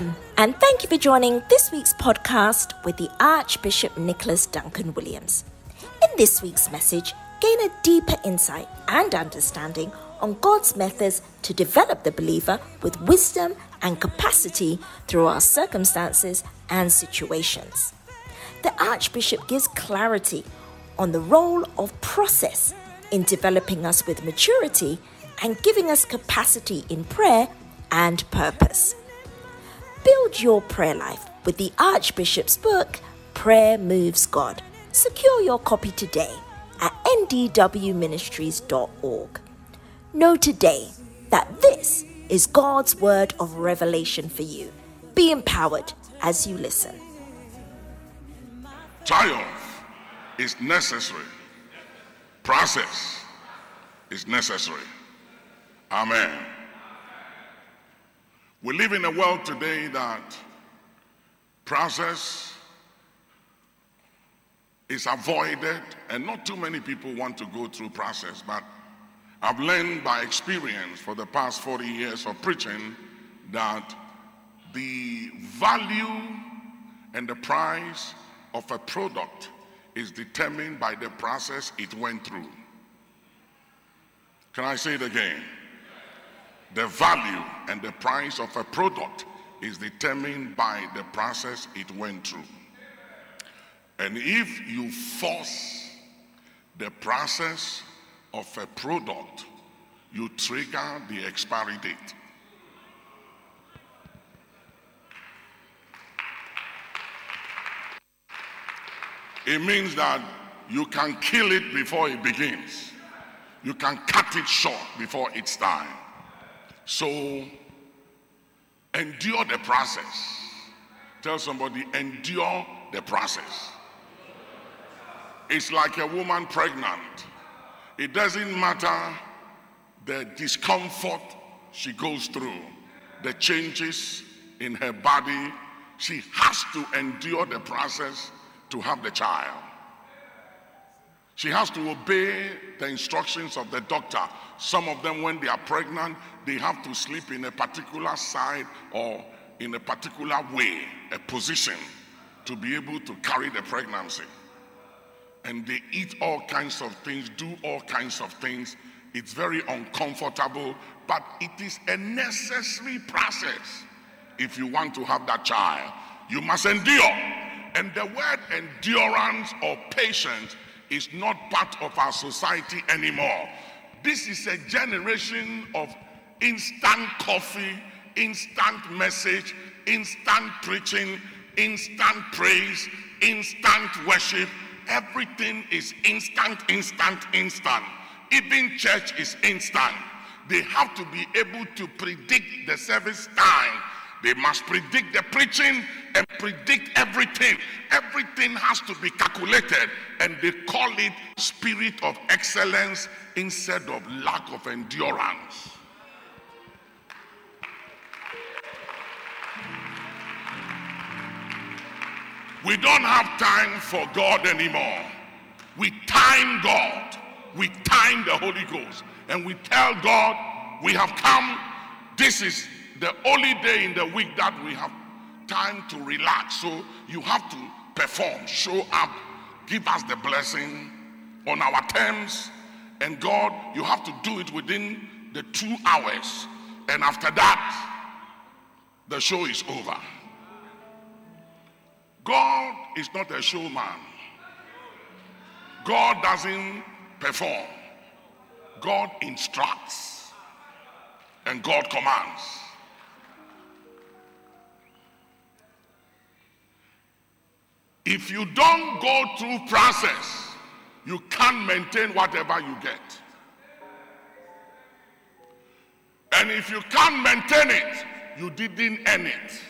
Welcome, and thank you for joining this week's podcast with the Archbishop Nicholas Duncan Williams. In this week's message, gain a deeper insight and understanding on God's methods to develop the believer with wisdom and capacity through our circumstances and situations. The Archbishop gives clarity on the role of process in developing us with maturity and giving us capacity in prayer and purpose. Build your prayer life with the Archbishop's book, Prayer Moves God. Secure your copy today at ndwministries.org. Know today that this is God's word of revelation for you. Be empowered as you listen. Triumph is necessary. Process is necessary. Amen. We live in a world today that process is avoided, and not too many people want to go through process. But I've learned by experience for the past 40 years of preaching that the value and the price of a product is determined by the process it went through. Can I say it again? The value and the price of a product is determined by the process it went through. And if you force the process of a product, you trigger the expiry date. It means that you can kill it before it begins. You can cut it short before it's time. So endure the process. Tell somebody, endure the process. It's like a woman pregnant. It doesn't matter the discomfort she goes through, the changes in her body. She has to endure the process to have the child. She has to obey the instructions of the doctor. Some of them, when they are pregnant, they have to sleep in a particular side or in a particular way, a position, to be able to carry the pregnancy. And they eat all kinds of things, do all kinds of things. It's very uncomfortable, but it is a necessary process if you want to have that child. You must endure. And the word endurance or patience is not part of our society anymore. This is a generation of instant coffee, instant message, instant preaching, instant praise, instant worship. Everything is instant, instant, instant. Even church is instant. They have to be able to predict the service time they must predict the preaching and predict everything. Everything has to be calculated, and they call it spirit of excellence instead of lack of endurance. We don't have time for God anymore. We time God. We time the Holy Ghost. And we tell God, we have come. This is the only day in the week that we have time to relax. So you have to perform, show up, give us the blessing on our terms. And God, you have to do it within the two hours. And after that, the show is over. God is not a showman. God doesn't perform. God instructs. And God commands. If you don't go through process, you can't maintain whatever you get. And if you can't maintain it, you didn't earn it.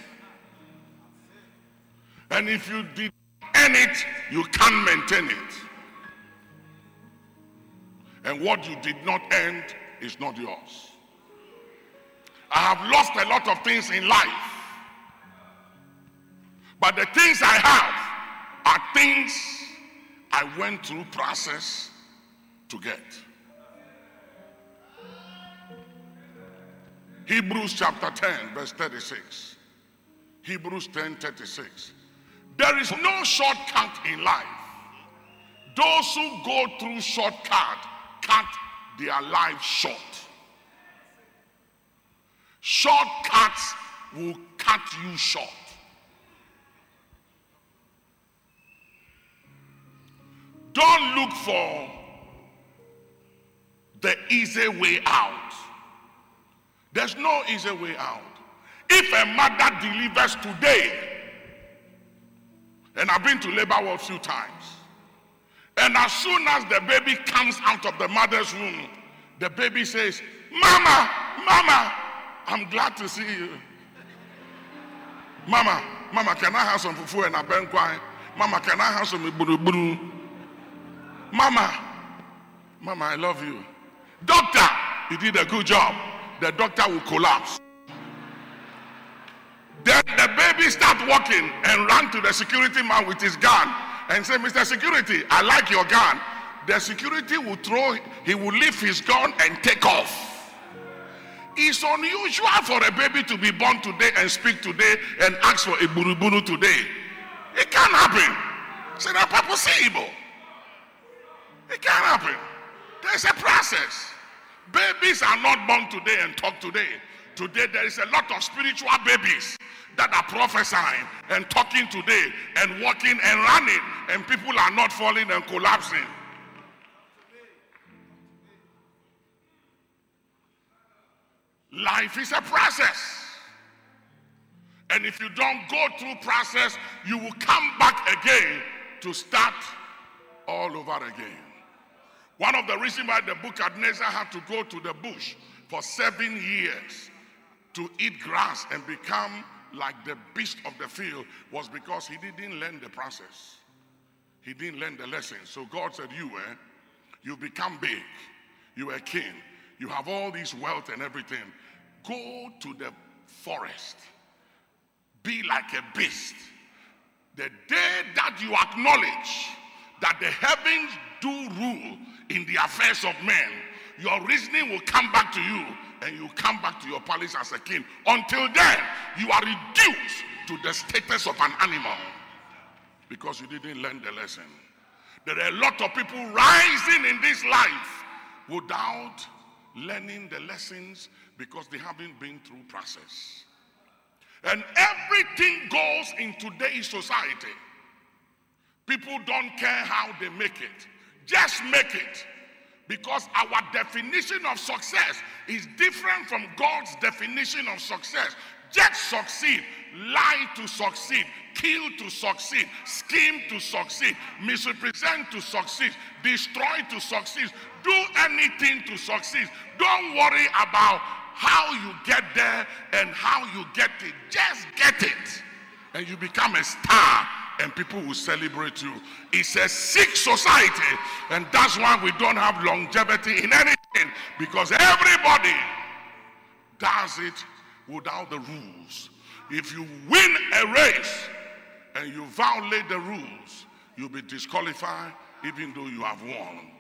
And if you did earn it, you can't maintain it. And what you did not earn is not yours. I have lost a lot of things in life. But the things I have, are things I went through process to get. Hebrews chapter 10, verse 36. Hebrews 10 36. There is no shortcut in life. Those who go through shortcut cut their life short. Shortcuts will cut you short. Don't look for the easy way out. There's no easy way out. If a mother delivers today, and I've been to labor a few times, and as soon as the baby comes out of the mother's womb, the baby says, Mama, Mama, I'm glad to see you. Mama, Mama, can I have some fufu and a benkwai? Mama, can I have some iburu Mama, Mama, I love you. Doctor, you did a good job. The doctor will collapse. Then the baby start walking and run to the security man with his gun and say, Mr. Security, I like your gun. The security will throw, he will lift his gun and take off. It's unusual for a baby to be born today and speak today and ask for a buruburu today. It can't happen. It's not possible. It can't happen. There's a process. Babies are not born today and talk today. Today, there is a lot of spiritual babies that are prophesying and talking today and walking and running, and people are not falling and collapsing. Life is a process. And if you don't go through process, you will come back again to start all over again. One of the reasons why the Nebuchadnezzar had to go to the bush for seven years to eat grass and become like the beast of the field was because he didn't learn the process. He didn't learn the lesson. So God said, You, eh, you become big. You a king. You have all this wealth and everything. Go to the forest. Be like a beast. The day that you acknowledge that the heavens do rule in the affairs of men, your reasoning will come back to you and you come back to your palace as a king. Until then, you are reduced to the status of an animal because you didn't learn the lesson. There are a lot of people rising in this life without learning the lessons because they haven't been through process. And everything goes in today's society. People don't care how they make it. Just make it. Because our definition of success is different from God's definition of success. Just succeed, lie to succeed, kill to succeed, scheme to succeed, misrepresent to succeed, destroy to succeed, do anything to succeed. Don't worry about how you get there and how you get it. Just get it. And you become a star and people will celebrate you. It's a sick society, and that's why we don't have longevity in anything because everybody does it without the rules. If you win a race and you violate the rules, you'll be disqualified even though you have won.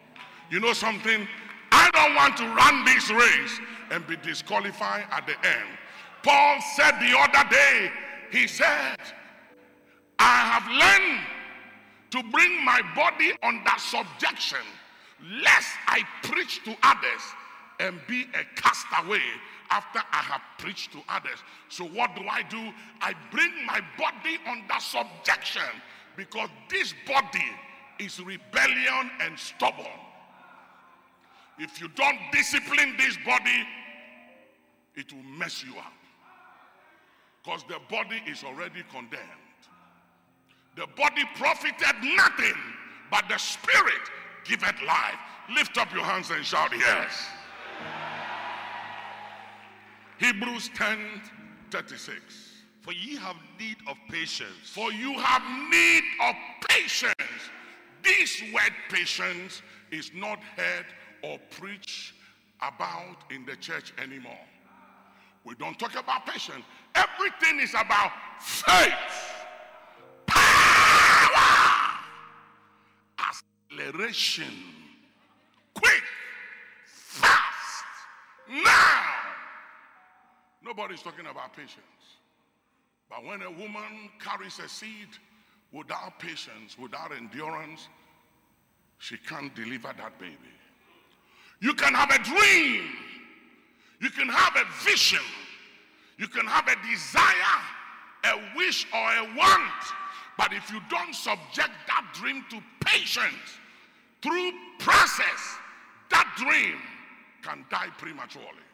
You know something? I don't want to run this race and be disqualified at the end. Paul said the other day, he said, I have learned to bring my body under subjection, lest I preach to others and be a castaway after I have preached to others. So, what do I do? I bring my body under subjection because this body is rebellion and stubborn. If you don't discipline this body, it will mess you up because the body is already condemned. The body profited nothing, but the spirit giveth life. Lift up your hands and shout, Yes. Hebrews 10 36. For ye have need of patience. For you have need of patience. This word patience is not heard or preached about in the church anymore. We don't talk about patience. Everything is about faith. Acceleration. Quick, fast, now. Nobody's talking about patience. But when a woman carries a seed without patience, without endurance, she can't deliver that baby. You can have a dream, you can have a vision, you can have a desire, a wish, or a want. But if you don't subject that dream to patience through process, that dream can die prematurely.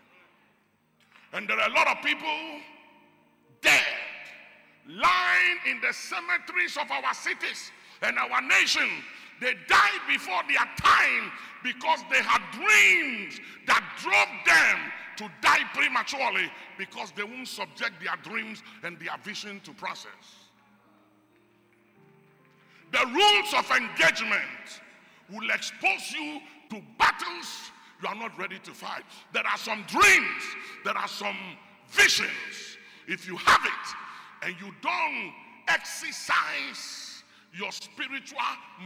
And there are a lot of people dead, lying in the cemeteries of our cities and our nation. They died before their time because they had dreams that drove them to die prematurely because they won't subject their dreams and their vision to process. The rules of engagement will expose you to battles you are not ready to fight. There are some dreams, there are some visions. If you have it and you don't exercise your spiritual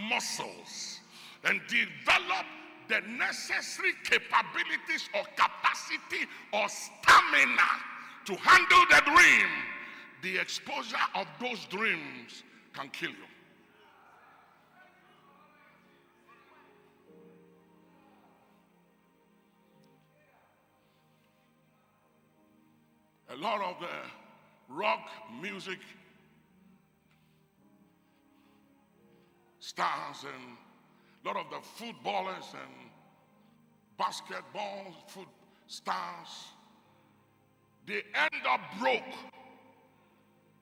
muscles and develop the necessary capabilities or capacity or stamina to handle the dream, the exposure of those dreams can kill you. A lot of the rock music stars and a lot of the footballers and basketball foot stars they end up broke.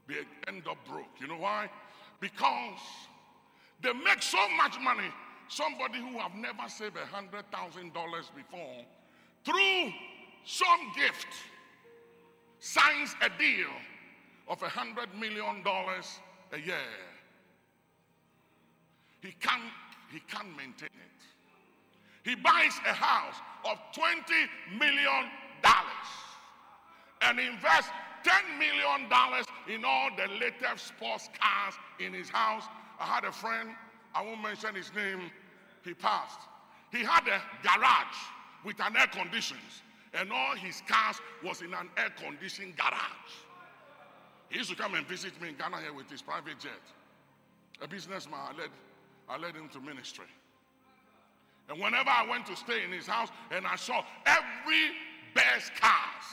They end up broke. You know why? Because they make so much money. Somebody who have never saved a hundred thousand dollars before through some gift signs a deal of a hundred million dollars a year. He can't, he can't maintain it. He buys a house of 20 million dollars and invests 10 million dollars in all the latest sports cars in his house. I had a friend, I won't mention his name, he passed. He had a garage with an air conditions and all his cars was in an air-conditioned garage. He used to come and visit me in Ghana here with his private jet. A businessman, I led, I led him to ministry. And whenever I went to stay in his house and I saw every best cars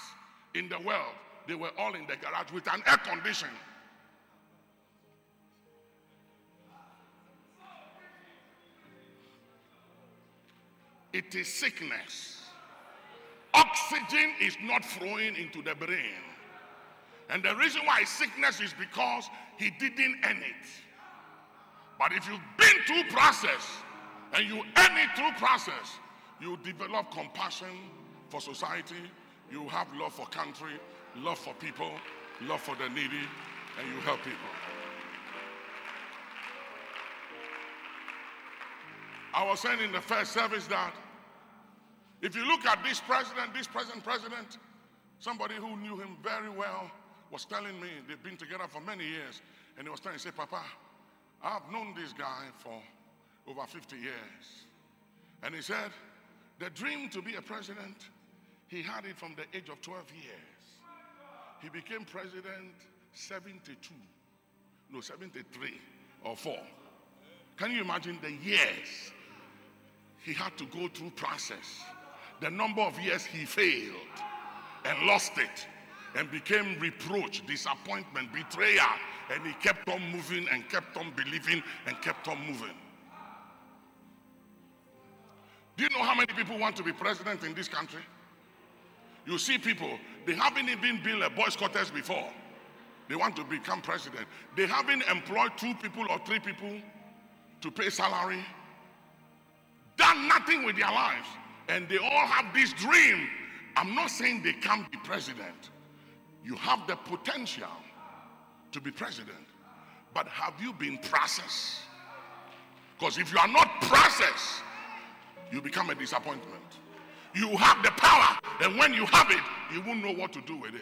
in the world, they were all in the garage with an air condition. It is sickness oxygen is not flowing into the brain. And the reason why sickness is because he didn't earn it. But if you've been through process and you earn it through process, you develop compassion for society, you have love for country, love for people, love for the needy, and you help people. I was saying in the first service that if you look at this president, this present president, somebody who knew him very well was telling me they've been together for many years, and he was telling me, say, Papa, I've known this guy for over 50 years. And he said, the dream to be a president, he had it from the age of 12 years. He became president 72, no, 73 or 4. Can you imagine the years he had to go through process? The number of years he failed and lost it and became reproach, disappointment, betrayal, and he kept on moving and kept on believing and kept on moving. Do you know how many people want to be president in this country? You see people, they haven't even been a boys' quarters before. They want to become president. They haven't employed two people or three people to pay salary, done nothing with their lives and they all have this dream. I'm not saying they can't be president. You have the potential to be president. But have you been processed? Because if you are not processed, you become a disappointment. You have the power, and when you have it, you won't know what to do with it.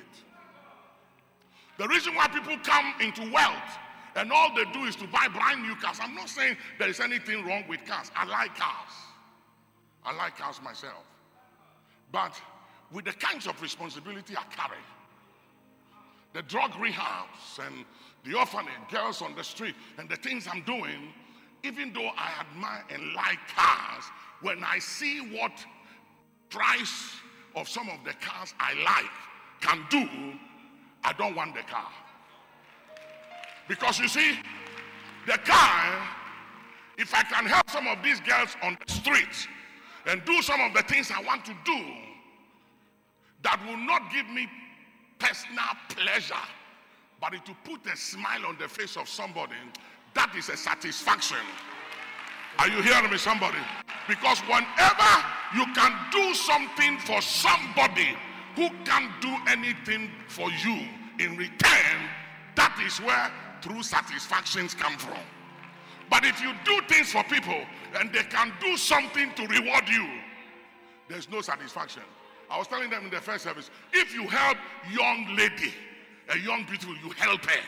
The reason why people come into wealth and all they do is to buy brand new cars. I'm not saying there is anything wrong with cars. I like cars. I like cars myself. But with the kinds of responsibility I carry, the drug rehabs and the orphanage, girls on the street, and the things I'm doing, even though I admire and like cars, when I see what price of some of the cars I like can do, I don't want the car. Because you see, the car, if I can help some of these girls on the street and do some of the things I want to do, that will not give me personal pleasure, but it will put a smile on the face of somebody, that is a satisfaction. Are you hearing me, somebody? Because whenever you can do something for somebody who can do anything for you in return, that is where true satisfactions come from. But if you do things for people and they can do something to reward you, there's no satisfaction. I was telling them in the first service if you help young lady, a young beautiful, you help her.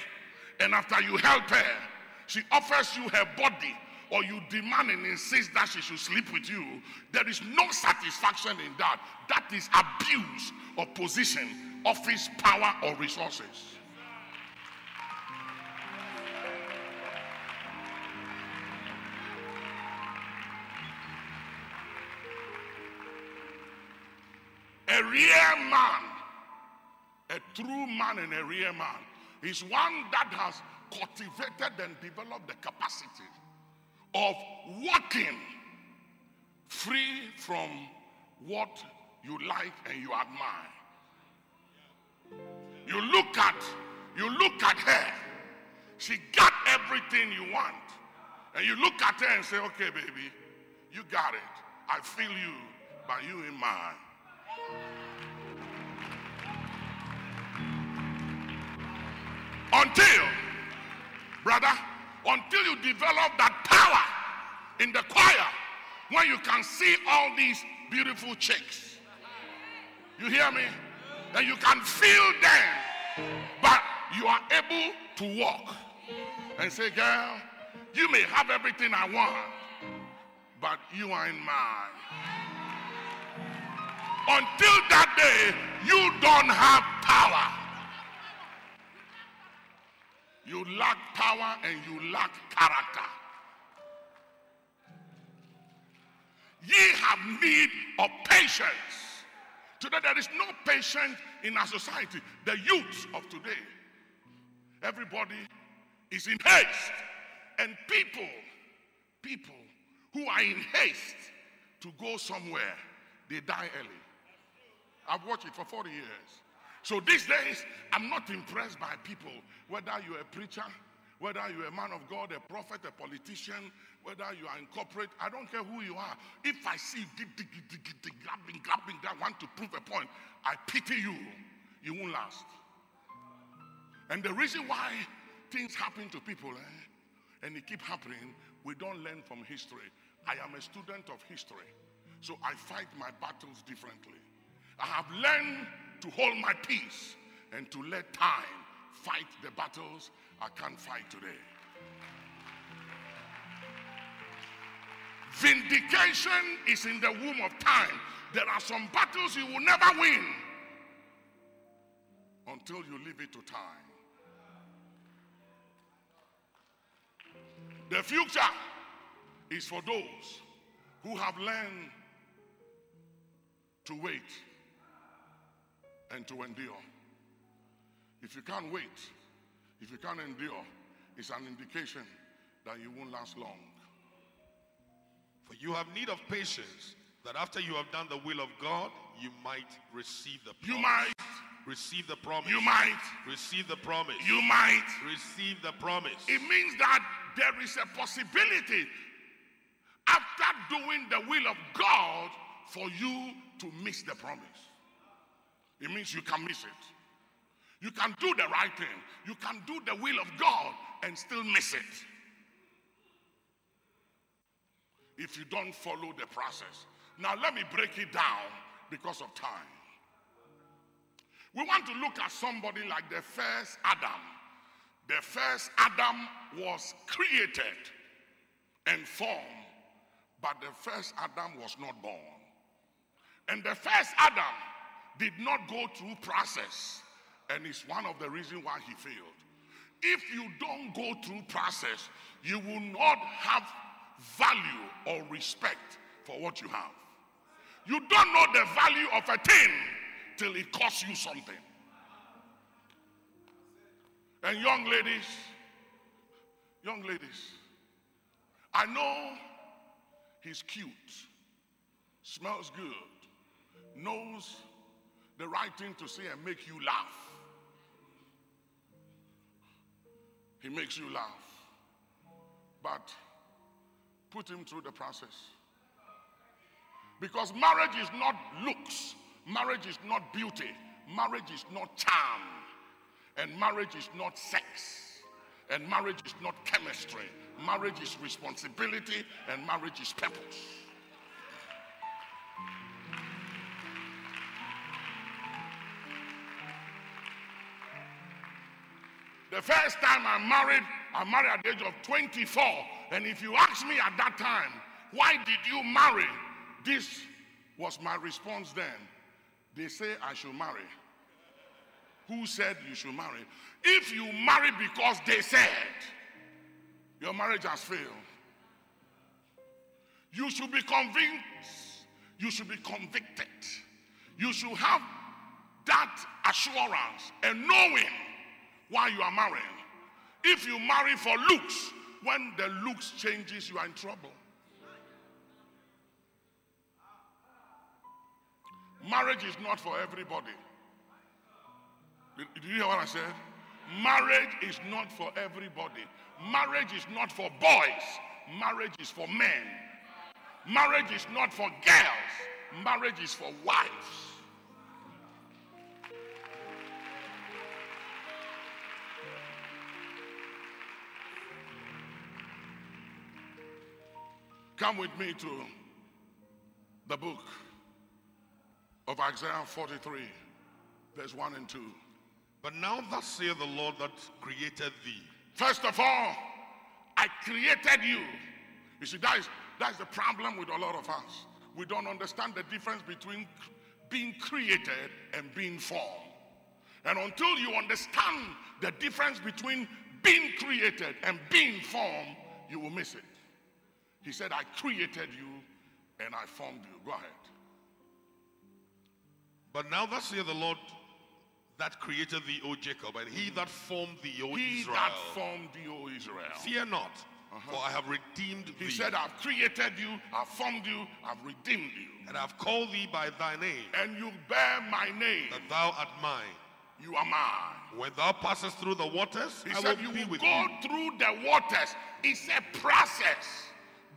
And after you help her, she offers you her body or you demand and insist that she should sleep with you, there is no satisfaction in that. That is abuse of position, office, power, or resources. Real man, a true man and a real man, is one that has cultivated and developed the capacity of walking free from what you like and you admire. You look at you look at her. She got everything you want. And you look at her and say, okay, baby, you got it. I feel you, but you in mine. Until, brother, until you develop that power in the choir when you can see all these beautiful chicks. You hear me? And you can feel them, but you are able to walk and say, Girl, you may have everything I want, but you are in mine. Until that day, you don't have power. You lack power and you lack character. Ye have need of patience. Today, there is no patience in our society. The youth of today, everybody is in haste. And people, people who are in haste to go somewhere, they die early. I've watched it for 40 years. So these days, I'm not impressed by people, whether you're a preacher, whether you're a man of God, a prophet, a politician, whether you are in corporate, I don't care who you are. If I see you grabbing, grabbing, that want to prove a point, I pity you. You won't last. And the reason why things happen to people, eh, and it keep happening, we don't learn from history. I am a student of history, so I fight my battles differently. I have learned to hold my peace and to let time fight the battles I can't fight today. Vindication is in the womb of time. There are some battles you will never win until you leave it to time. The future is for those who have learned to wait and to endure. If you can't wait, if you can't endure, it's an indication that you won't last long. For you have need of patience, that after you have done the will of God, you might receive the promise. You might, receive the promise. you might, receive the promise. you might. receive the promise. It means that there is a possibility after doing the will of God for you to miss the promise. It means you can miss it. You can do the right thing. You can do the will of God and still miss it. If you don't follow the process. Now, let me break it down because of time. We want to look at somebody like the first Adam. The first Adam was created and formed, but the first Adam was not born. And the first Adam did not go through process And it's one of the reasons why he failed. If you don't go through process, you will not have value or respect for what you have. You don't know the value of a thing till it costs you something. And young ladies, young ladies, I know he's cute, smells good, knows the right thing to say and make you laugh. He makes you laugh. But put him through the process. Because marriage is not looks, marriage is not beauty, marriage is not charm, and marriage is not sex, and marriage is not chemistry. Marriage is responsibility, and marriage is purpose. The first time I married, I married at the age of 24. And if you ask me at that time, why did you marry? This was my response then. They say I should marry. Who said you should marry? If you marry because they said, your marriage has failed. You should be convinced. You should be convicted. You should have that assurance and knowing why you are marrying. If you marry for looks, when the looks changes, you are in trouble. Marriage is not for everybody. Did you hear what I said? Marriage is not for everybody. Marriage is not for boys. Marriage is for men. Marriage is not for girls. Marriage is for wives. Come with me to the book of Isaiah 43, verse 1 and 2. But now thus saith the Lord that created thee. First of all, I created you. You see, that is, that is the problem with a lot of us. We don't understand the difference between being created and being formed. And until you understand the difference between being created and being formed, you will miss it. He said, I created you and I formed you. Go ahead. But now thus saith the Lord that created thee, O Jacob, and he that formed thee, O He Israel. that formed thee, O Israel. Fear not, uh-huh. for I have redeemed He thee, said, I've created you, I've formed you, I've redeemed you. and I've called thee by thy name, And you bear my name. that thou art mine. You are mine. When thou passest through the waters, He I said, will You be will with go you. through the waters. It's a process.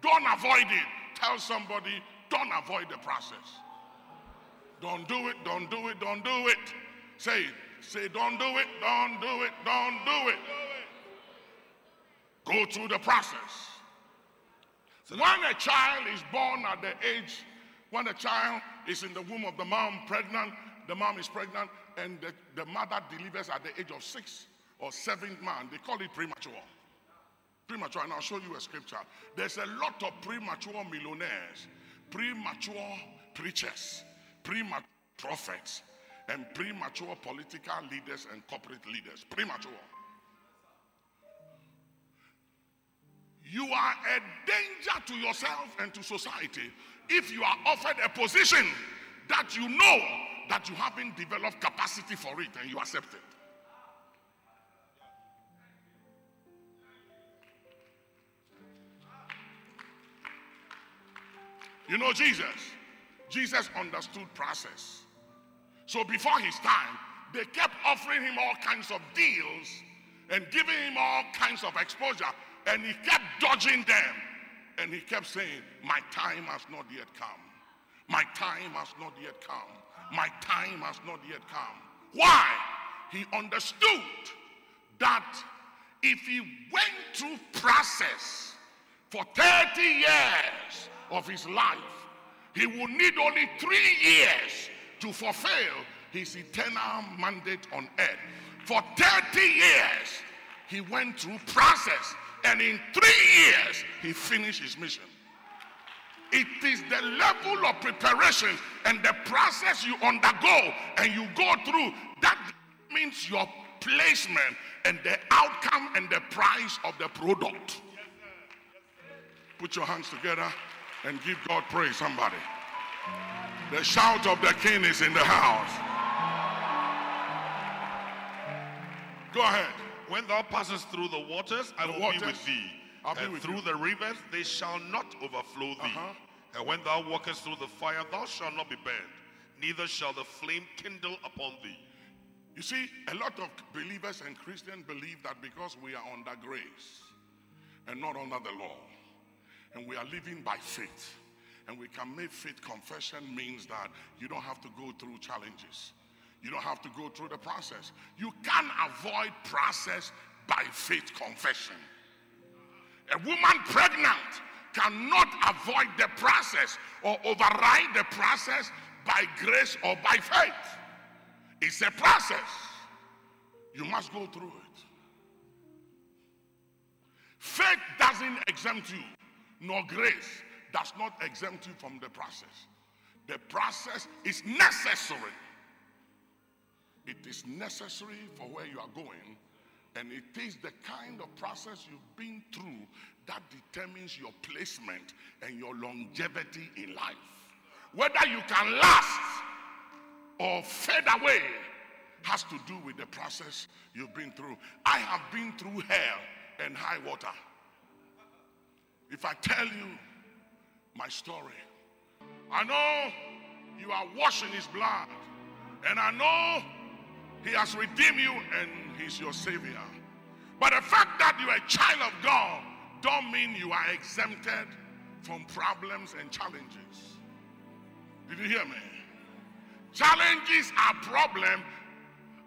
Don't avoid it. Tell somebody, don't avoid the process. Don't do it, don't do it, don't do it. Say. Say, don't do it, don't do it, don't do it. Go through the process. When a child is born at the age, when a child is in the womb of the mom pregnant, the mom is pregnant, and the, the mother delivers at the age of six or seven months, they call it premature. Premature, and I'll show you a scripture. There's a lot of premature millionaires, premature preachers, premature prophets, and premature political leaders and corporate leaders. Premature. You are a danger to yourself and to society if you are offered a position that you know that you haven't developed capacity for it and you accept it. You know Jesus. Jesus understood process. So before his time, they kept offering him all kinds of deals and giving him all kinds of exposure. And he kept dodging them. And he kept saying, My time has not yet come. My time has not yet come. My time has not yet come. Why? He understood that if he went through process for 30 years of his life, he would need only three years to fulfill his eternal mandate on earth. For 30 years, he went through process, and in three years, he finished his mission. It is the level of preparation and the process you undergo and you go through that means your placement and the outcome and the price of the product. Put your hands together and give God praise, somebody. The shout of the king is in the house. Go ahead. When thou passest through the waters, I The will waters, be with thee. Be and with through you. the rivers, they shall not overflow thee. Uh-huh. And when thou walkest through the fire, thou shalt not be burned, neither shall the flame kindle upon thee. You see, a lot of believers and Christians believe that because we are under grace and not under the law, and we are living by faith, and we can make faith confession means that you don't have to go through challenges. You don't have to go through the process. You can avoid process by faith confession. A woman pregnant cannot avoid the process or override the process by grace or by faith. It's a process. You must go through it. Faith doesn't exempt you, nor grace does not exempt you from the process. The process is necessary. It is necessary for where you are going, and it is the kind of process you've been through that determines your placement and your longevity in life. Whether you can last or fade away has to do with the process you've been through. I have been through hell and high water. If I tell you my story, I know you are washing his blood, and I know he has redeemed you and he's your savior. But the fact that you are a child of God don't mean you are exempted from problems and challenges. Did you hear me? Challenges are problem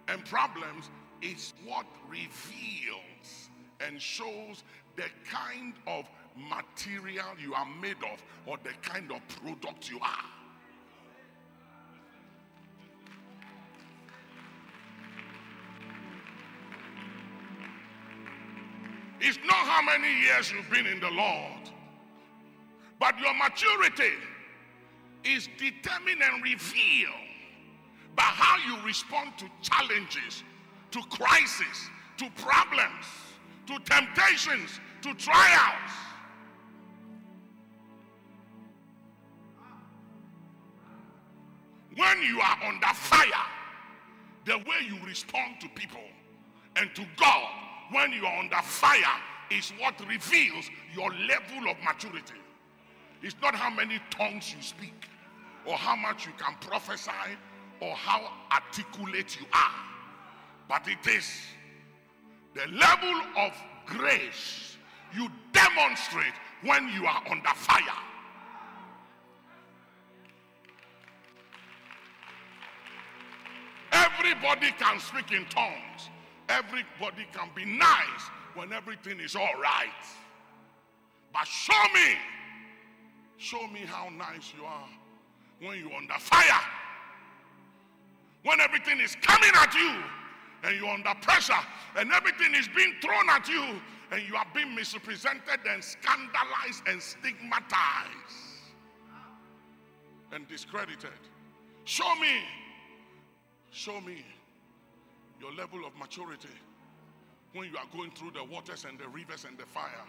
and problems is what reveals and shows the kind of material you are made of or the kind of product you are. It's not how many years you've been in the Lord, but your maturity is determined and revealed by how you respond to challenges, to crises, to problems, to temptations, to trials. When you are under fire, the way you respond to people and to God when you are under fire is what reveals your level of maturity. It's not how many tongues you speak or how much you can prophesy or how articulate you are, but it is the level of grace you demonstrate when you are under fire. Everybody can speak in tongues. Everybody can be nice when everything is all right. But show me, show me how nice you are when you're under fire. When everything is coming at you and you're under pressure and everything is being thrown at you and you are being misrepresented and scandalized and stigmatized and discredited. Show me, show me your level of maturity when you are going through the waters and the rivers and the fire.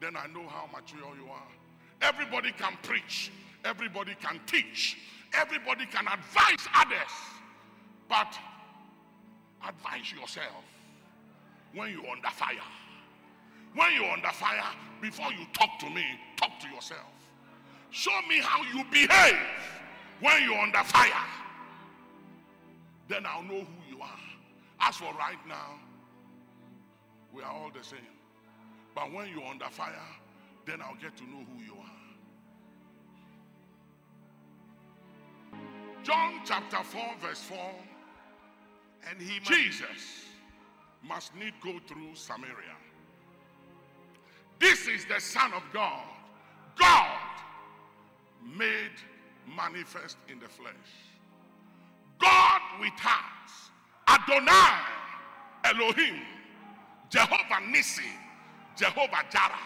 Then I know how mature you are. Everybody can preach, everybody can teach, everybody can advise others, but advise yourself when you're under fire. When you're under fire, before you talk to me, talk to yourself. Show me how you behave when you're under fire. Then I'll know who you are. As for right now, we are all the same. But when you're under fire, then I'll get to know who you are. John chapter 4, verse 4. And he Jesus must need go through Samaria. This is the Son of God, God made manifest in the flesh. With us, Adonai, Elohim, Jehovah Nissi, Jehovah Jireh.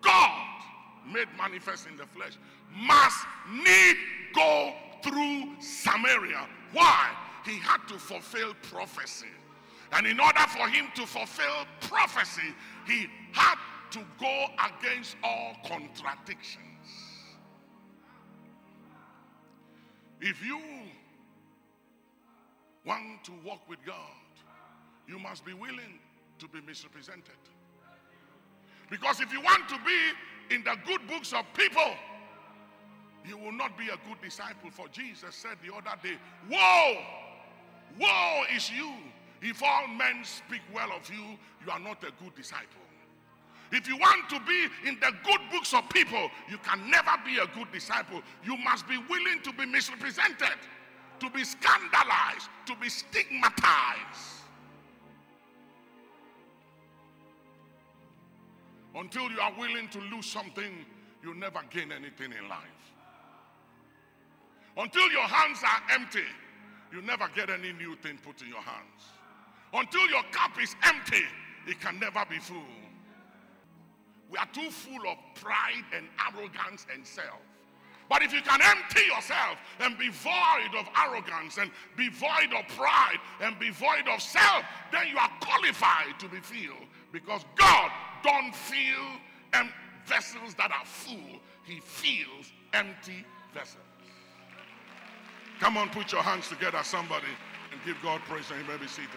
God made manifest in the flesh must need go through Samaria. Why? he had to fulfill prophecy. And in order for him to fulfill prophecy, he had to go against all contradictions. If you want to walk with God, you must be willing to be misrepresented. Because if you want to be in the good books of people, you will not be a good disciple. For Jesus said the other day, Woe! Woe is you! If all men speak well of you, you are not a good disciple. If you want to be in the good books of people, you can never be a good disciple. You must be willing to be misrepresented, to be scandalized, to be stigmatized. Until you are willing to lose something, you never gain anything in life. Until your hands are empty, you never get any new thing put in your hands. Until your cup is empty, it can never be full. We are too full of pride and arrogance and self. But if you can empty yourself and be void of arrogance and be void of pride and be void of self, then you are qualified to be filled because God don't fill em- vessels that are full. He fills empty vessels. Come on, put your hands together, somebody, and give God praise and he may be seated.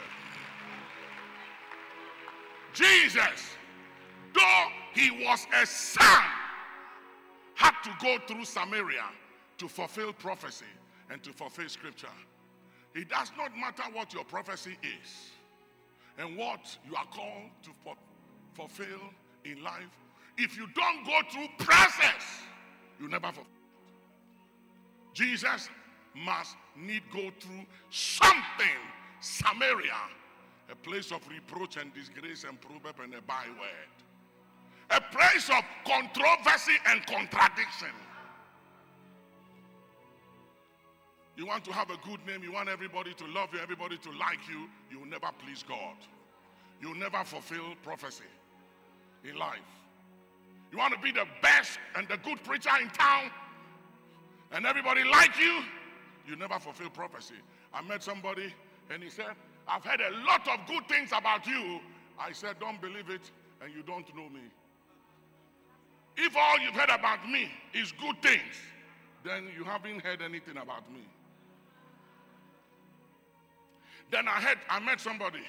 Jesus, though he was a son, had to go through Samaria to fulfill prophecy and to fulfill scripture. It does not matter what your prophecy is and what you are called to fulfill in life. If you don't go through process, you never fulfill. Jesus must need go through something. Samaria, a place of reproach and disgrace and proverb and a byword a place of controversy and contradiction. You want to have a good name, you want everybody to love you, everybody to like you, you will never please God. You will never fulfill prophecy in life. You want to be the best and the good preacher in town, and everybody like you, you never fulfill prophecy. I met somebody and he said, I've heard a lot of good things about you. I said, Don't believe it, and you don't know me. If all you've heard about me is good things, then you haven't heard anything about me. Then I heard, I met somebody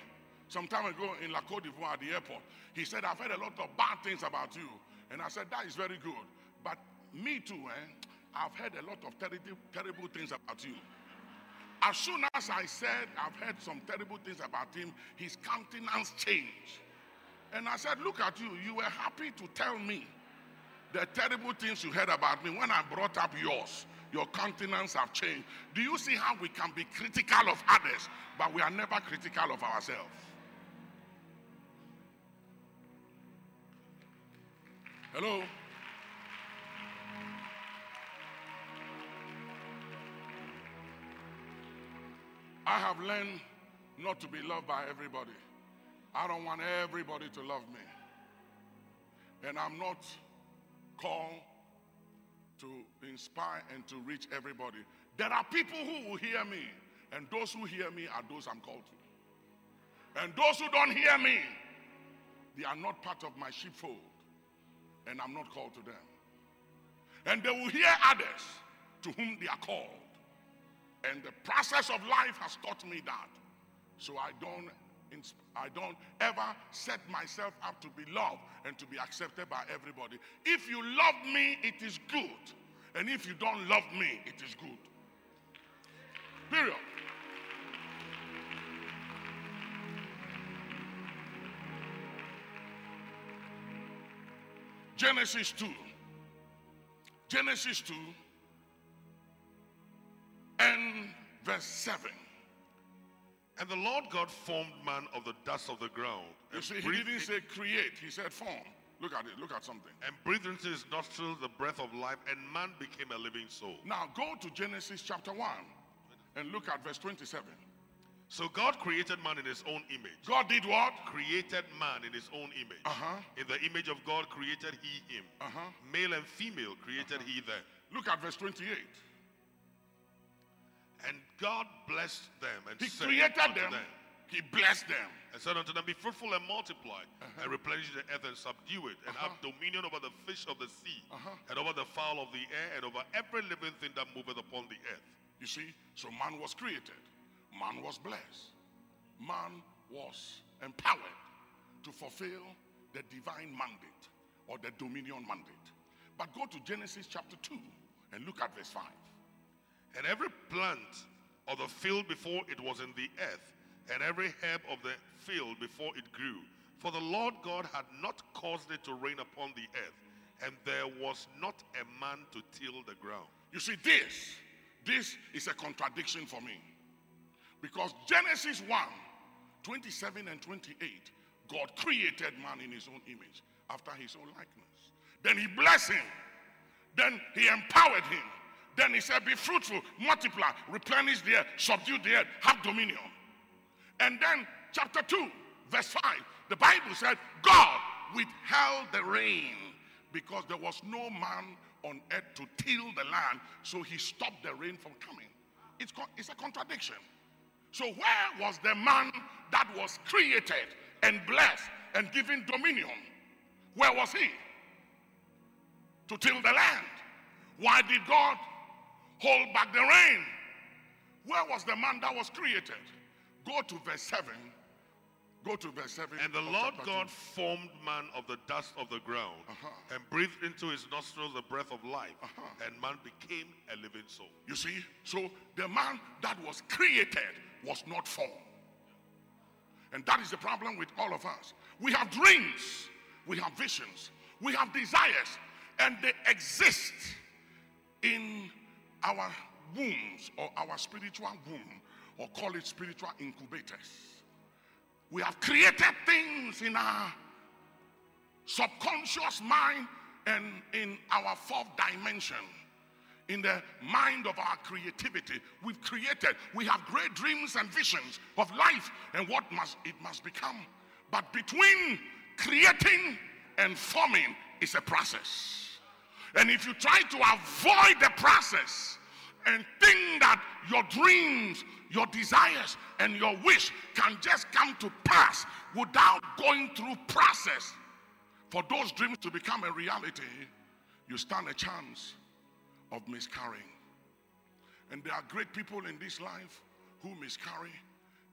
some time ago in La Côte d'Ivoire at the airport. He said, I've heard a lot of bad things about you. And I said, That is very good. But me too, eh? I've heard a lot of terrible, terrible things about you. As soon as I said I've heard some terrible things about him, his countenance changed. And I said, Look at you. You were happy to tell me the terrible things you heard about me when I brought up yours. Your countenance have changed. Do you see how we can be critical of others, but we are never critical of ourselves? Hello? I have learned not to be loved by everybody. I don't want everybody to love me. And I'm not called to inspire and to reach everybody. There are people who will hear me, and those who hear me are those I'm called to. And those who don't hear me, they are not part of my sheepfold, and I'm not called to them. And they will hear others to whom they are called. And the process of life has taught me that. So I don't I don't ever set myself up to be loved and to be accepted by everybody. If you love me, it is good. And if you don't love me, it is good. Period. Genesis 2. Genesis 2 and verse 7. And the Lord God formed man of the dust of the ground. You and see, he didn't say create, he said form. Look at it, look at something. and breathed into his nostrils the breath of life, and man became a living soul. Now go to Genesis chapter 1 and look at verse 27. So God created man in his own image. God did what? Created man in his own image. Uh-huh. In the image of God created he him. Uh-huh. Male and female created he them. Look at verse 28. And God blessed them and He said created unto them, He blessed them. and said unto them, Be fruitful and multiply, and uh-huh. replenish the earth and subdue it, and have uh-huh. dominion over the fish of the sea, uh-huh. and over the fowl of the air, and over every living thing that moveth upon the earth. You see, so man was created, man was blessed, man was empowered to fulfill the divine mandate or the dominion mandate. But go to Genesis chapter 2 and look at verse 5. And every plant of the field before it was in the earth, and every herb of the field before it grew. For the Lord God had not caused it to rain upon the earth, and there was not a man to till the ground. You see, this, this is a contradiction for me. Because Genesis 1, 27 and 28, God created man in his own image, after his own likeness. Then he blessed him. Then he empowered him. Then he said, Be fruitful, multiply, replenish the earth, subdue the earth, have dominion. And then, chapter 2, verse 5, the Bible said, God withheld the rain because there was no man on earth to till the land, so he stopped the rain from coming. It's, it's a contradiction. So, where was the man that was created and blessed and given dominion? Where was he? To till the land. Why did God hold back the rain? Where was the man that was created? Go to verse 7. Go to verse 7. And the Lord God formed man of the dust of the ground, Uh-huh. and breathed into his nostrils the breath of life, and man became a living soul. You see, so the man that was created was not formed. And that is the problem with all of us. We have dreams, we have visions, we have desires, and they exist in our wombs or our spiritual womb, or call it spiritual incubators. We have created things in our subconscious mind and in our fourth dimension. In the mind of our creativity we've created we have great dreams and visions of life and what must it must become. But between creating and forming is a process and if you try to avoid the process and think that your dreams, your desires, and your wish can just come to pass without going through process for those dreams to become a reality, you stand a chance of miscarrying. And there are great people in this life who miscarry.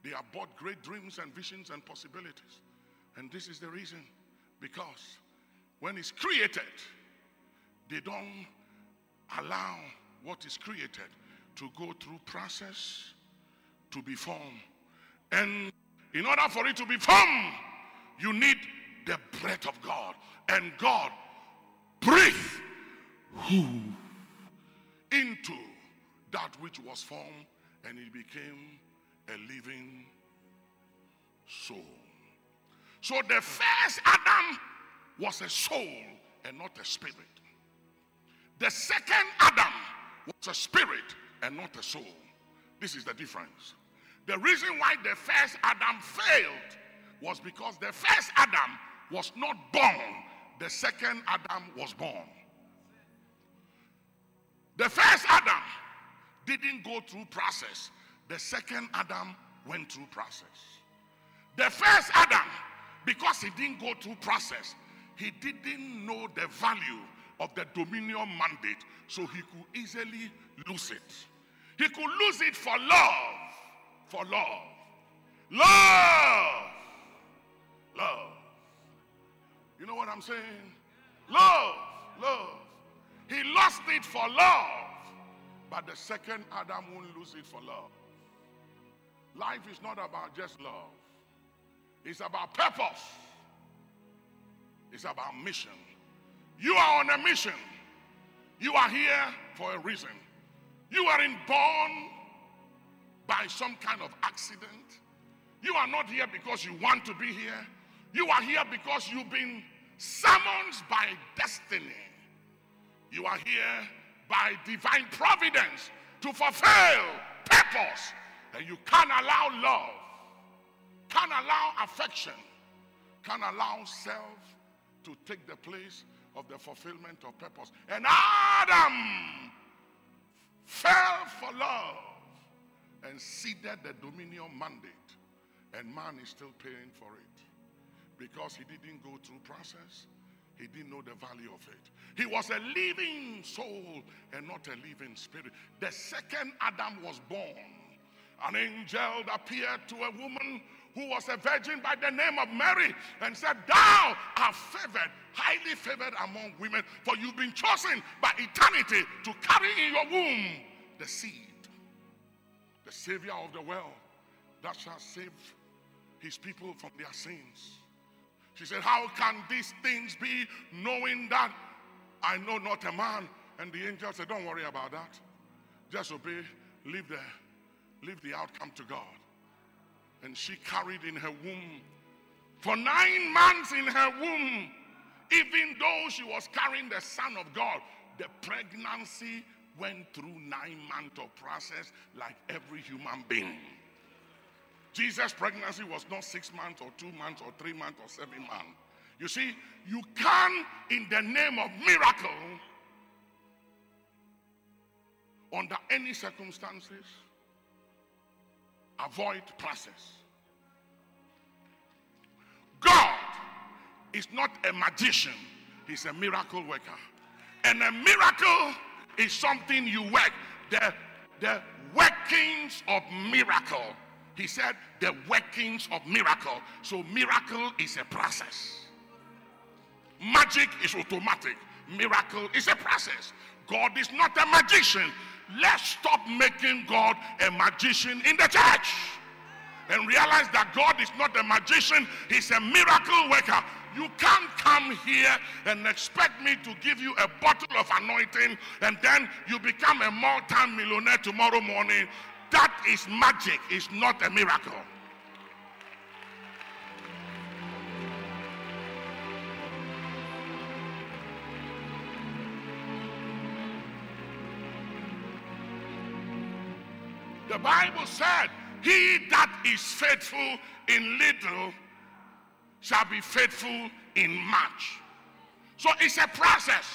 They bought great dreams and visions and possibilities. And this is the reason because when it's created, they don't allow what is created to go through process to be formed. And in order for it to be formed, you need the breath of God. And God breathed into that which was formed, and it became a living soul. So the first Adam was a soul and not a spirit. The second Adam was a spirit and not a soul. This is the difference. The reason why the first Adam failed was because the first Adam was not born, the second Adam was born. The first Adam didn't go through process. The second Adam went through process. The first Adam, because he didn't go through process, he didn't know the value of the dominion mandate, so he could easily lose it. He could lose it for love, for love, love, love. You know what I'm saying? Love, love. He lost it for love, but the second Adam won't lose it for love. Life is not about just love, it's about purpose, it's about mission. You are on a mission, you are here for a reason. You aren't born by some kind of accident. You are not here because you want to be here. You are here because you've been summoned by destiny. You are here by divine providence to fulfill purpose. And you can't allow love, can't allow affection, can't allow self to take the place of the fulfillment of purpose. And Adam fell for love, and ceded the dominion mandate, and man is still paying for it because he didn't go through process. He didn't know the value of it. He was a living soul and not a living spirit. The second Adam was born. An angel appeared to a woman who was a virgin by the name of Mary and said, Thou art favored, highly favored among women, for you've been chosen by eternity to carry in your womb the seed, the Savior of the world that shall save his people from their sins. She said, How can these things be, knowing that I know not a man? And the angel said, Don't worry about that. Just obey, leave the, leave the outcome to God. And she carried in her womb for nine months in her womb, even though she was carrying the Son of God, the pregnancy went through nine months of process like every human being. Jesus' pregnancy was not six months or two months or three months or seven months. You see, you can, in the name of miracle, under any circumstances, avoid process. God is not a magician, He's a miracle worker. And a miracle is something you work. The, the workings of miracle he said the workings of miracle. So miracle is a process. Magic is automatic. Miracle is a process. God is not a magician. Let's stop making God a magician in the church and realize that God is not a magician, He's a miracle worker. You can't come here and expect me to give you a bottle of anointing and then you become a multi millionaire tomorrow morning that is magic, it's not a miracle. The Bible said, He that is faithful in little shall be faithful in much. So it's a process.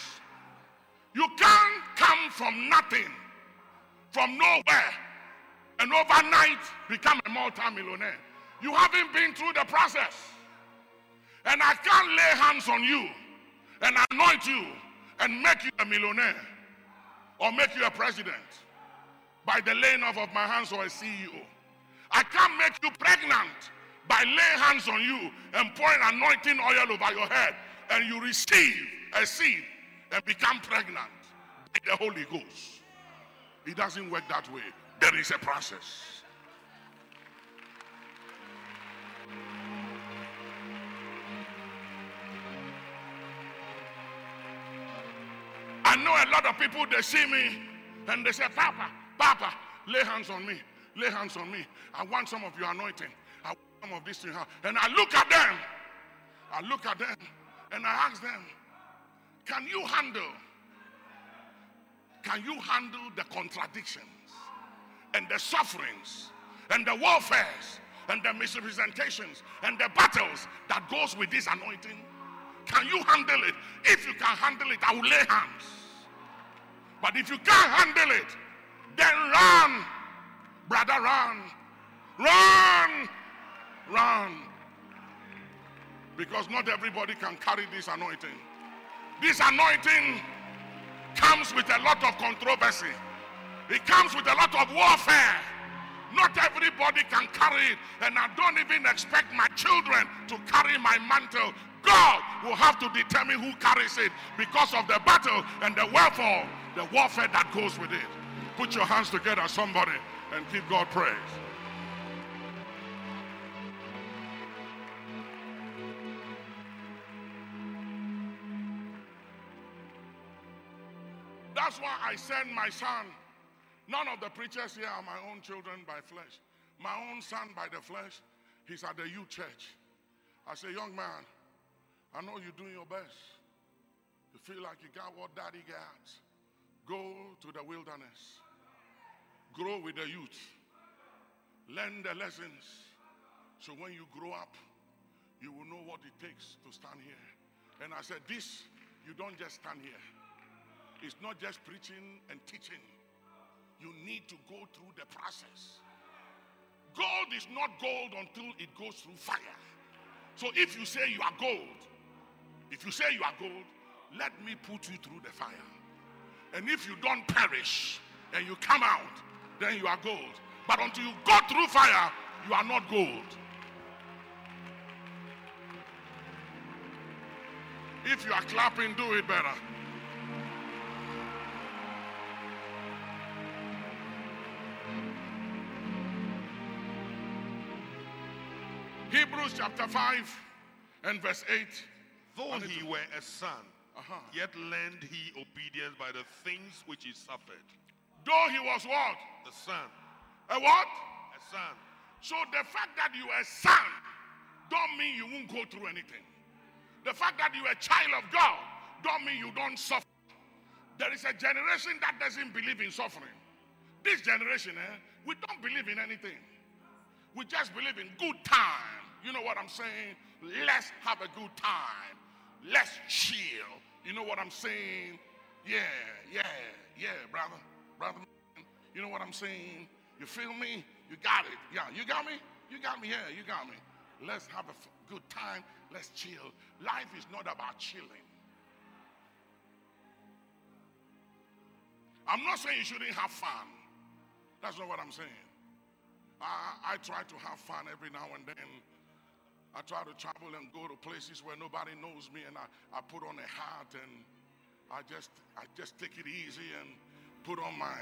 You can't come from nothing, from nowhere, and overnight become a multi-millionaire. You haven't been through the process. And I can't lay hands on you and anoint you and make you a millionaire or make you a president by the laying off of my hands or a CEO. I can't make you pregnant by laying hands on you and pouring anointing oil over your head and you receive a seed and become pregnant the Holy Ghost. It doesn't work that way. There is a process. I know a lot of people, they see me and they say, Papa, Papa, lay hands on me. Lay hands on me. I want some of your anointing. I want some of this thing. And I look at them. I look at them and I ask them, Can you handle? Can you handle the contradictions and the sufferings and the warfares and the misrepresentations and the battles that goes with this anointing? Can you handle it? If you can handle it, I will lay hands. But if you can't handle it, then run, brother, run, run, run. Because not everybody can carry this anointing. This anointing comes with a lot of controversy. It comes with a lot of warfare. Not everybody can carry it. And I don't even expect my children to carry my mantle. God will have to determine who carries it because of the battle and the warfare, the warfare that goes with it. Put your hands together, somebody, and give God praise. That's why I send my son. None of the preachers here are my own children by flesh. My own son by the flesh, he's at the youth church. I say, young man, I know you're doing your best. You feel like you got what daddy got. Go to the wilderness. Grow with the youth. Learn the lessons. So when you grow up, you will know what it takes to stand here. And I said, This, you don't just stand here. It's not just preaching and teaching. you need to go through the process. Gold is not gold until it goes through fire. So if you say you are gold, if you say you are gold, let me put you through the fire. And if you don't perish and you come out, then you are gold. But until you go through fire, you are not gold. If you are clapping, do it better. Hebrews chapter 5 and verse 8. Though he were a son, Uh-huh. yet learned he obedience by the things which he suffered. Though he was what? The son, A what? a son. So the fact that you are a son don't mean you won't go through anything. The fact that you are a child of God don't mean you don't suffer. There is a generation that doesn't believe in suffering. This generation, eh, we don't believe in anything. We just believe in good time. You know what I'm saying? Let's have a good time. Let's chill. You know what I'm saying? Yeah, yeah, yeah, brother. Brother, you know what I'm saying? You feel me? You got it. Yeah, you got me? You got me. Yeah, you got me. Let's have a good time. Let's chill. Life is not about chilling. I'm not saying you shouldn't have fun. That's not what I'm saying. I, I try to have fun every now and then. I try to travel and go to places where nobody knows me, and I, I put on a hat and I just I just take it easy and put on my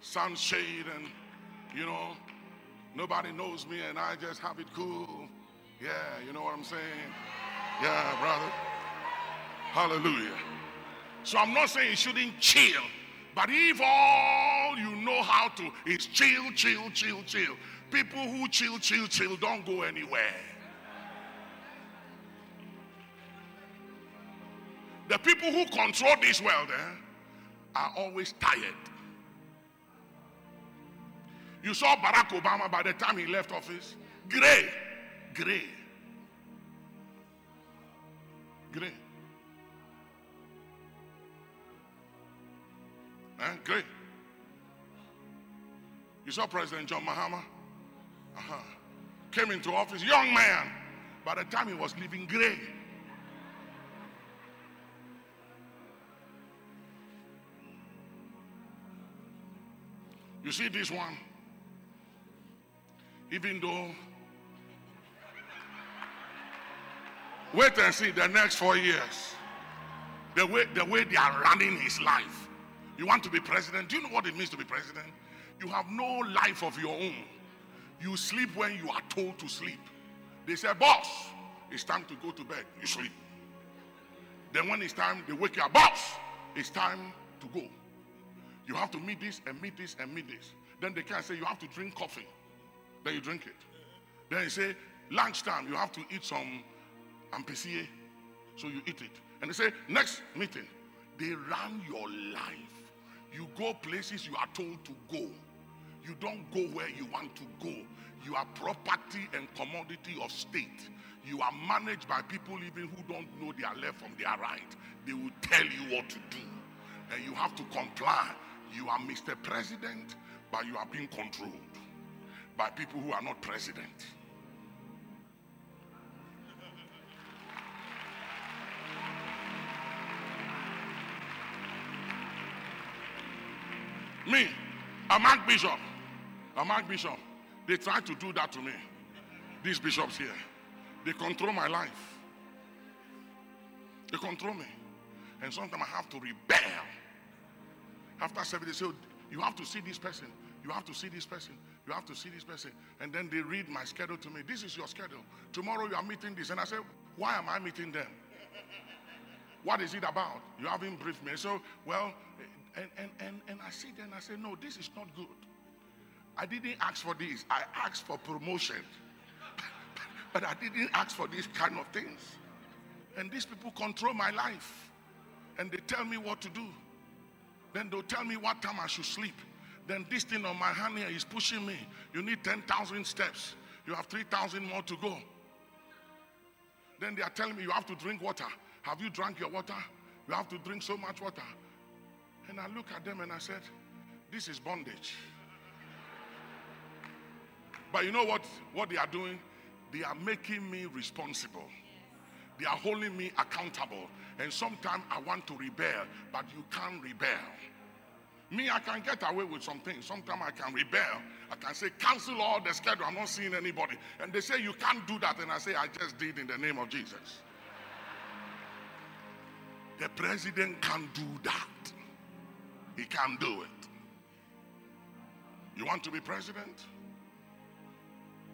sunshade and you know nobody knows me and I just have it cool. Yeah, you know what I'm saying? Yeah, brother. Hallelujah. So I'm not saying you shouldn't chill, but if all you know how to is chill, chill, chill, chill, people who chill, chill, chill don't go anywhere. The people who control this world eh, are always tired. You saw Barack Obama by the time he left office, gray, gray, gray. Eh, gray. You saw President John Mahama? Uh-huh. Came into office, young man. By the time he was leaving, gray. You see this one? Even though, wait and see the next four years. The way, the way they are running his life. You want to be president? Do you know what it means to be president? You have no life of your own. You sleep when you are told to sleep. They say, boss, it's time to go to bed. You sleep. Then when it's time, they wake you up, boss, it's time to go. You have to meet this and meet this and meet this. Then they can say you have to drink coffee. Then you drink it. Then you say lunchtime you have to eat some ampesier. So you eat it. And they say next meeting. They run your life. You go places you are told to go. You don't go where you want to go. You are property and commodity of state. You are managed by people even who don't know their left from their right. They will tell you what to do. And you have to comply. You are Mr. President, but you are being controlled by people who are not president. Me, I'm Archbishop. I'm Archbishop. They try to do that to me. These bishops here. They control my life. They control me. And sometimes I have to rebel. After service, they say, "Oh, You have to see this person. You have to see this person. You have to see this person. And then they read my schedule to me. This is your schedule. Tomorrow you are meeting this. And I say, Why am I meeting them? What is it about? You haven't briefed me. So, well, and, and, and, and I sit there and I say, No, this is not good. I didn't ask for this. I asked for promotion. but I didn't ask for these kind of things. And these people control my life. And they tell me what to do. Then they'll tell me what time I should sleep. Then this thing on my hand here is pushing me. You need 10,000 steps. You have 3,000 more to go. Then they are telling me you have to drink water. Have you drank your water? You have to drink so much water. And I look at them and I said, This is bondage. But you know what? What they are doing? They are making me responsible. They are holding me accountable. And sometimes I want to rebel, but you can't rebel. Me, I can get away with some things. Sometimes I can rebel. I can say, cancel all the schedule. I'm not seeing anybody. And they say, you can't do that. And I say, I just did in the name of Jesus. The president can't do that. He can't do it. You want to be president?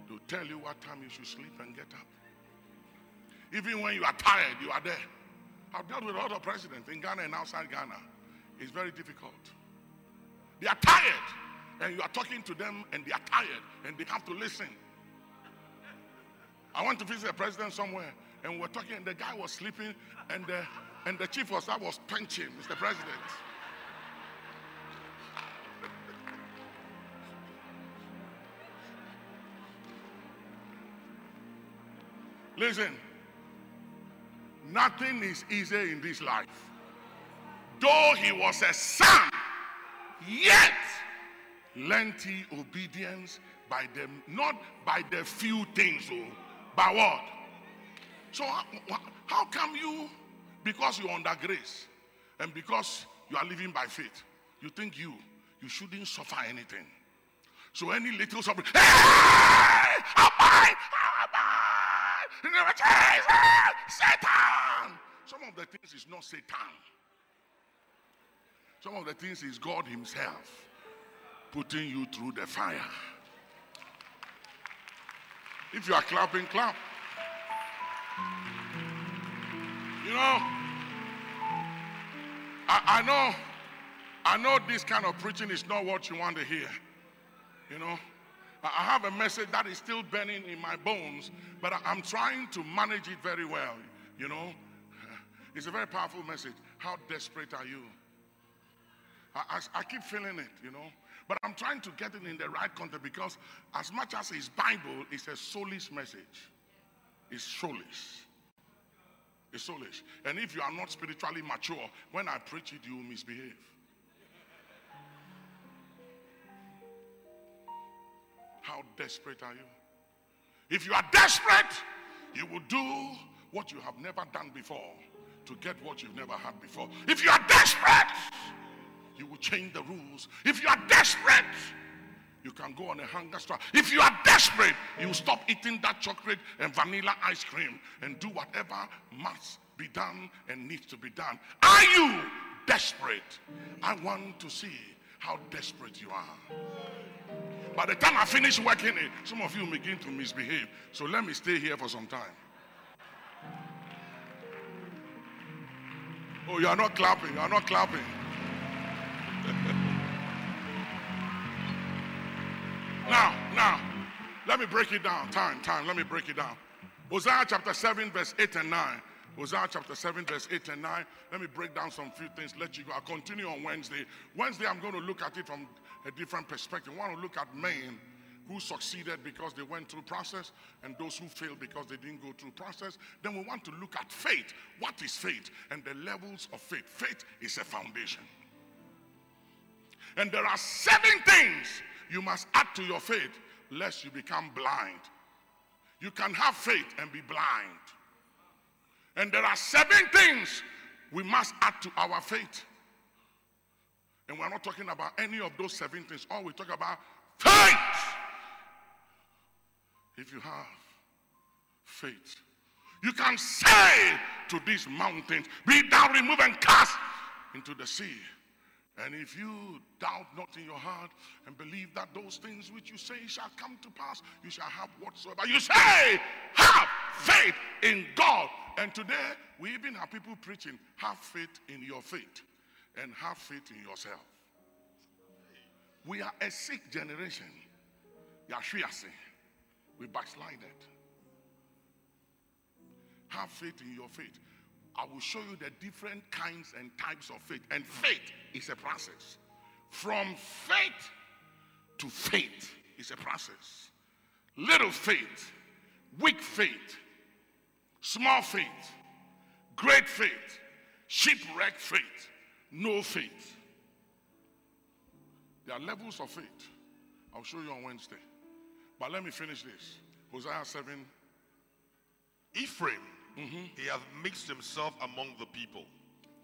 To tell you what time you should sleep and get up. Even when you are tired, you are there. I've dealt with a lot of presidents in Ghana and outside Ghana. It's very difficult. They are tired, and you are talking to them, and they are tired, and they have to listen. I went to visit a president somewhere, and we we're talking, and the guy was sleeping, and the, and the chief of staff was punching Mr. President. Listen, nothing is easy in this life. Though he was a son, yet lent he obedience by them, not by the few things, oh, by what? So, how, how come you, because you're under grace and because you are living by faith, you think you, you shouldn't suffer anything? So, any little suffering, hey, in the name of Jesus, Satan. Some of the things is not Satan. Some of the things is God Himself putting you through the fire. If you are clapping, clap. You know, I, I know, I know this kind of preaching is not what you want to hear. You know, I have a message that is still burning in my bones, but I'm trying to manage it very well. You know, it's a very powerful message. How desperate are you? I, I, I keep feeling it, you know. But I'm trying to get it in the right context because, as much as it's Bible, it's a soulish message. It's soulish. It's soulish. And if you are not spiritually mature, when I preach it, you will misbehave. How desperate are you? If you are desperate, you will do what you have never done before to get what you've never had before. If you are desperate, you will change the rules. If you are desperate, you can go on a hunger strike. If you are desperate, you will stop eating that chocolate and vanilla ice cream and do whatever must be done and needs to be done. Are you desperate? I want to see how desperate you are. By the time I finish working it, some of you begin to misbehave. So let me stay here for some time. Oh, you are not clapping. You are not clapping. now, now, let me break it down. Time, time, let me break it down. Hosea chapter 7, verse 8 and 9. Hosea chapter 7, verse 8 and 9. Let me break down some few things. Let you go. I'll continue on Wednesday. Wednesday, I'm going to look at it from a different perspective. We want to look at men who succeeded because they went through process and those who failed because they didn't go through process. Then we want to look at faith. What is faith? And the levels of faith. Faith is a foundation. And there are seven things you must add to your faith lest you become blind. You can have faith and be blind. And there are seven things we must add to our faith. And we're not talking about any of those seven things. All we talk about faith. If you have faith, you can say to these mountains, Be thou removed and cast into the sea. And if you doubt not in your heart and believe that those things which you say shall come to pass, you shall have whatsoever. You say, have faith in God. And today, we even have people preaching, have faith in your faith and have faith in yourself. We are a sick generation. Yahshua said, We backslided. Have faith in your faith. I will show you the different kinds and types of faith. And faith is a process. From faith to faith is a process. Little faith, weak faith, small faith, great faith, shipwreck faith, no faith. There are levels of faith. I'll show you on Wednesday. But let me finish this. Hosea 7. Ephraim, he has mixed himself among the people.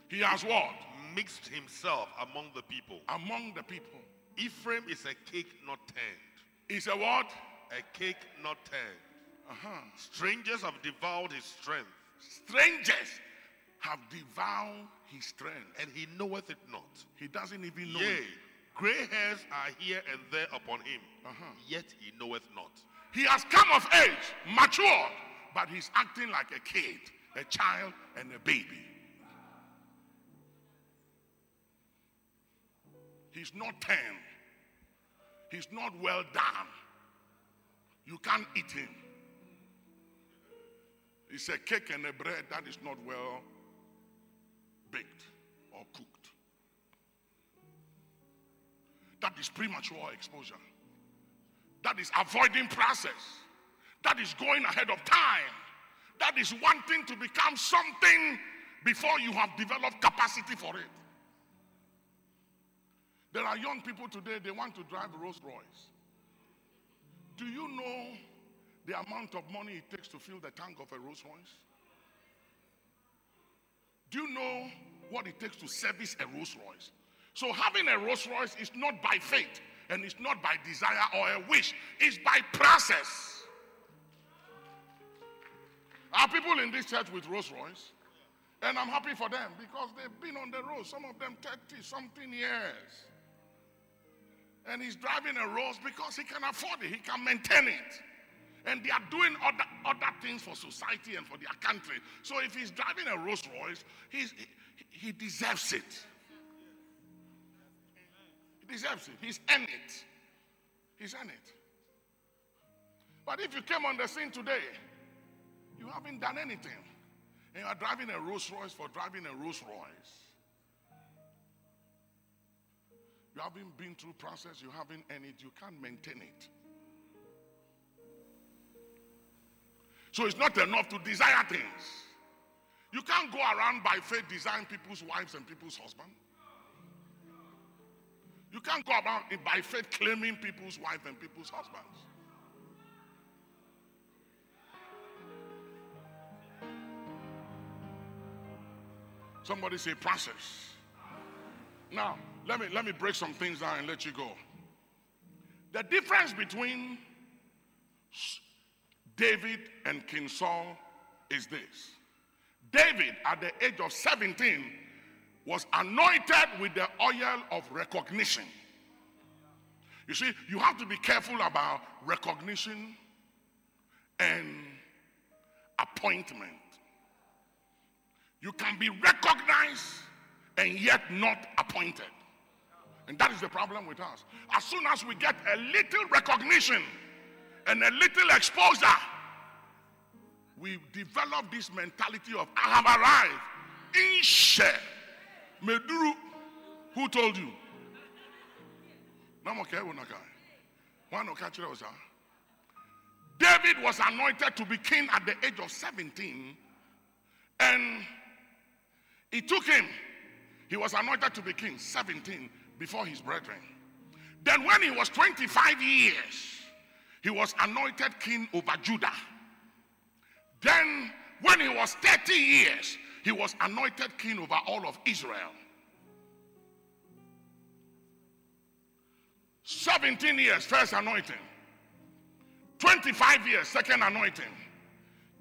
He has what? Mixed himself among the people. Among the people. Ephraim is a cake not turned. Is a what? A cake not turned. Uh-huh. Strangers have devoured his strength, Strangers have devoured his strength. and he knoweth it not. He doesn't even know. Yea, it. gray hairs are here and there upon him, Uh-huh. yet he knoweth not. He has come of age, matured, but he's acting like a kid, a child, and a baby. He's not tame. He's not well done. You can't eat him. It's a cake and a bread that is not well baked or cooked. That is premature exposure. That is avoiding process. That is going ahead of time. That is wanting to become something before you have developed capacity for it. There are young people today, they want to drive Rolls Royce. Do you know the amount of money it takes to fill the tank of a Rolls Royce? Do you know what it takes to service a Rolls Royce? So having a Rolls Royce is not by faith and it's not by desire or a wish, it's by process. Are people in this church with Rolls Royce? And I'm happy for them because they've been on the road, some of them 30 something years. And he's driving a Rolls because he can afford it, he can maintain it. And they are doing other, other things for society and for their country. So if he's driving a Rolls Royce, he, he deserves it. He deserves it. He's earned it. He's earned it. But if you came on the scene today, you haven't done anything. And you are driving a Rolls Royce for driving a Rolls Royce. You haven't been through process, you haven't earned it, you can't maintain it. So it's not enough to desire things. You can't go around by faith desiring people's wives and people's husbands. You can't go about by faith claiming people's wife and people's husbands. Somebody say process. Now, let me let me break some things down and let you go. The difference between David and King Saul is this. David, at the age of 17, was anointed with the oil of recognition. You see, you have to be careful about recognition and appointment. You can be recognized and yet not appointed. And that is the problem with us. As soon as we get a little recognition and a little exposure, we develop this mentality of I have arrived in share. Meduru, who told you? Nam okay, won't okay. Why not catch it? David was anointed to be king at the age of 17, and it took him, he was anointed to be king 17 before his brethren. Then, when he was 25 years, he was anointed king over Judah. Then, when he was 30 years, he was anointed king over all of Israel. 17 years, first anointing. 25 years, second anointing.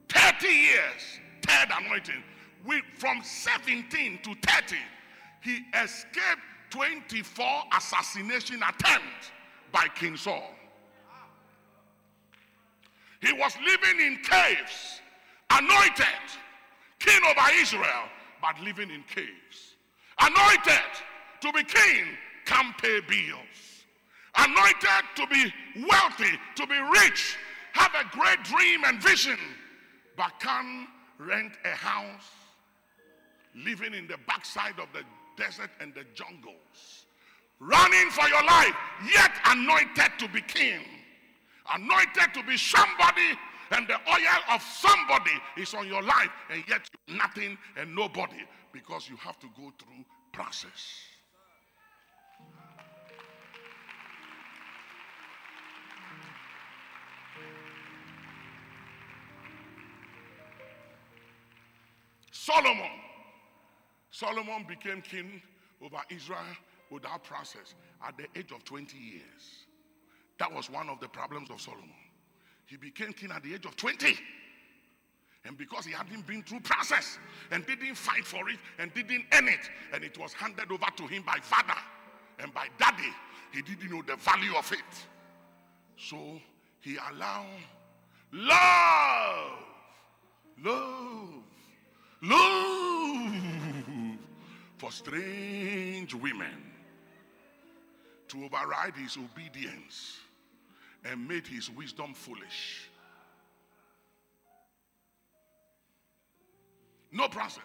30 years, third anointing. We, from 17 to 30, he escaped 24 assassination attempts by King Saul. He was living in caves, anointed, king over Israel, but living in caves. Anointed to be king, can't pay bills. Anointed to be wealthy, to be rich, have a great dream and vision, but can rent a house, living in the backside of the desert and the jungles, running for your life, yet anointed to be king, anointed to be somebody, and the oil of somebody is on your life, and yet nothing and nobody because you have to go through process. Solomon. Solomon became king over Israel without process at the age of 20 years. That was one of the problems of Solomon. He became king at the age of 20. And because he hadn't been through process and didn't fight for it and didn't earn it, and it was handed over to him by father and by daddy, he didn't know the value of it. So he allowed love, love, love for strange women to override his obedience and made his wisdom foolish. No process.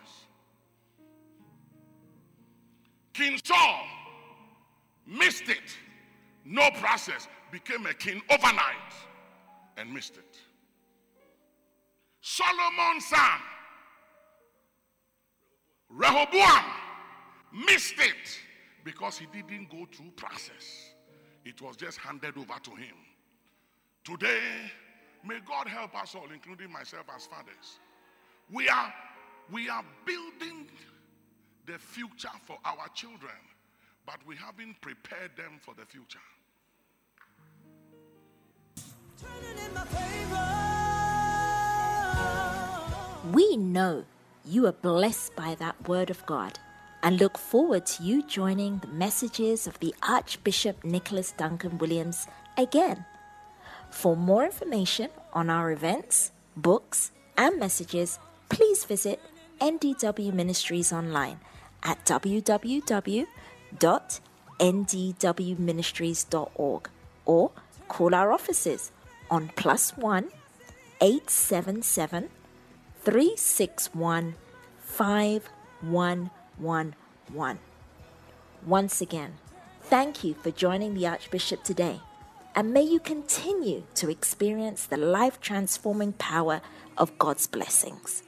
King Saul missed it. No process. Became a king overnight and missed it. Solomon's son, Rehoboam, missed it because he didn't go through process. It was just handed over to him. Today, may God help us all, including myself as fathers. We are we are building the future for our children, but we haven't prepared them for the future. We know you are blessed by that word of God and look forward to you joining the messages of the Archbishop Nicholas Duncan Williams again. For more information on our events, books, and messages, please visit NDW Ministries online at www.ndwministries.org or call our offices on plus one 877 361 5111. Once again, thank you for joining the Archbishop today, and may you continue to experience the life transforming power of God's blessings.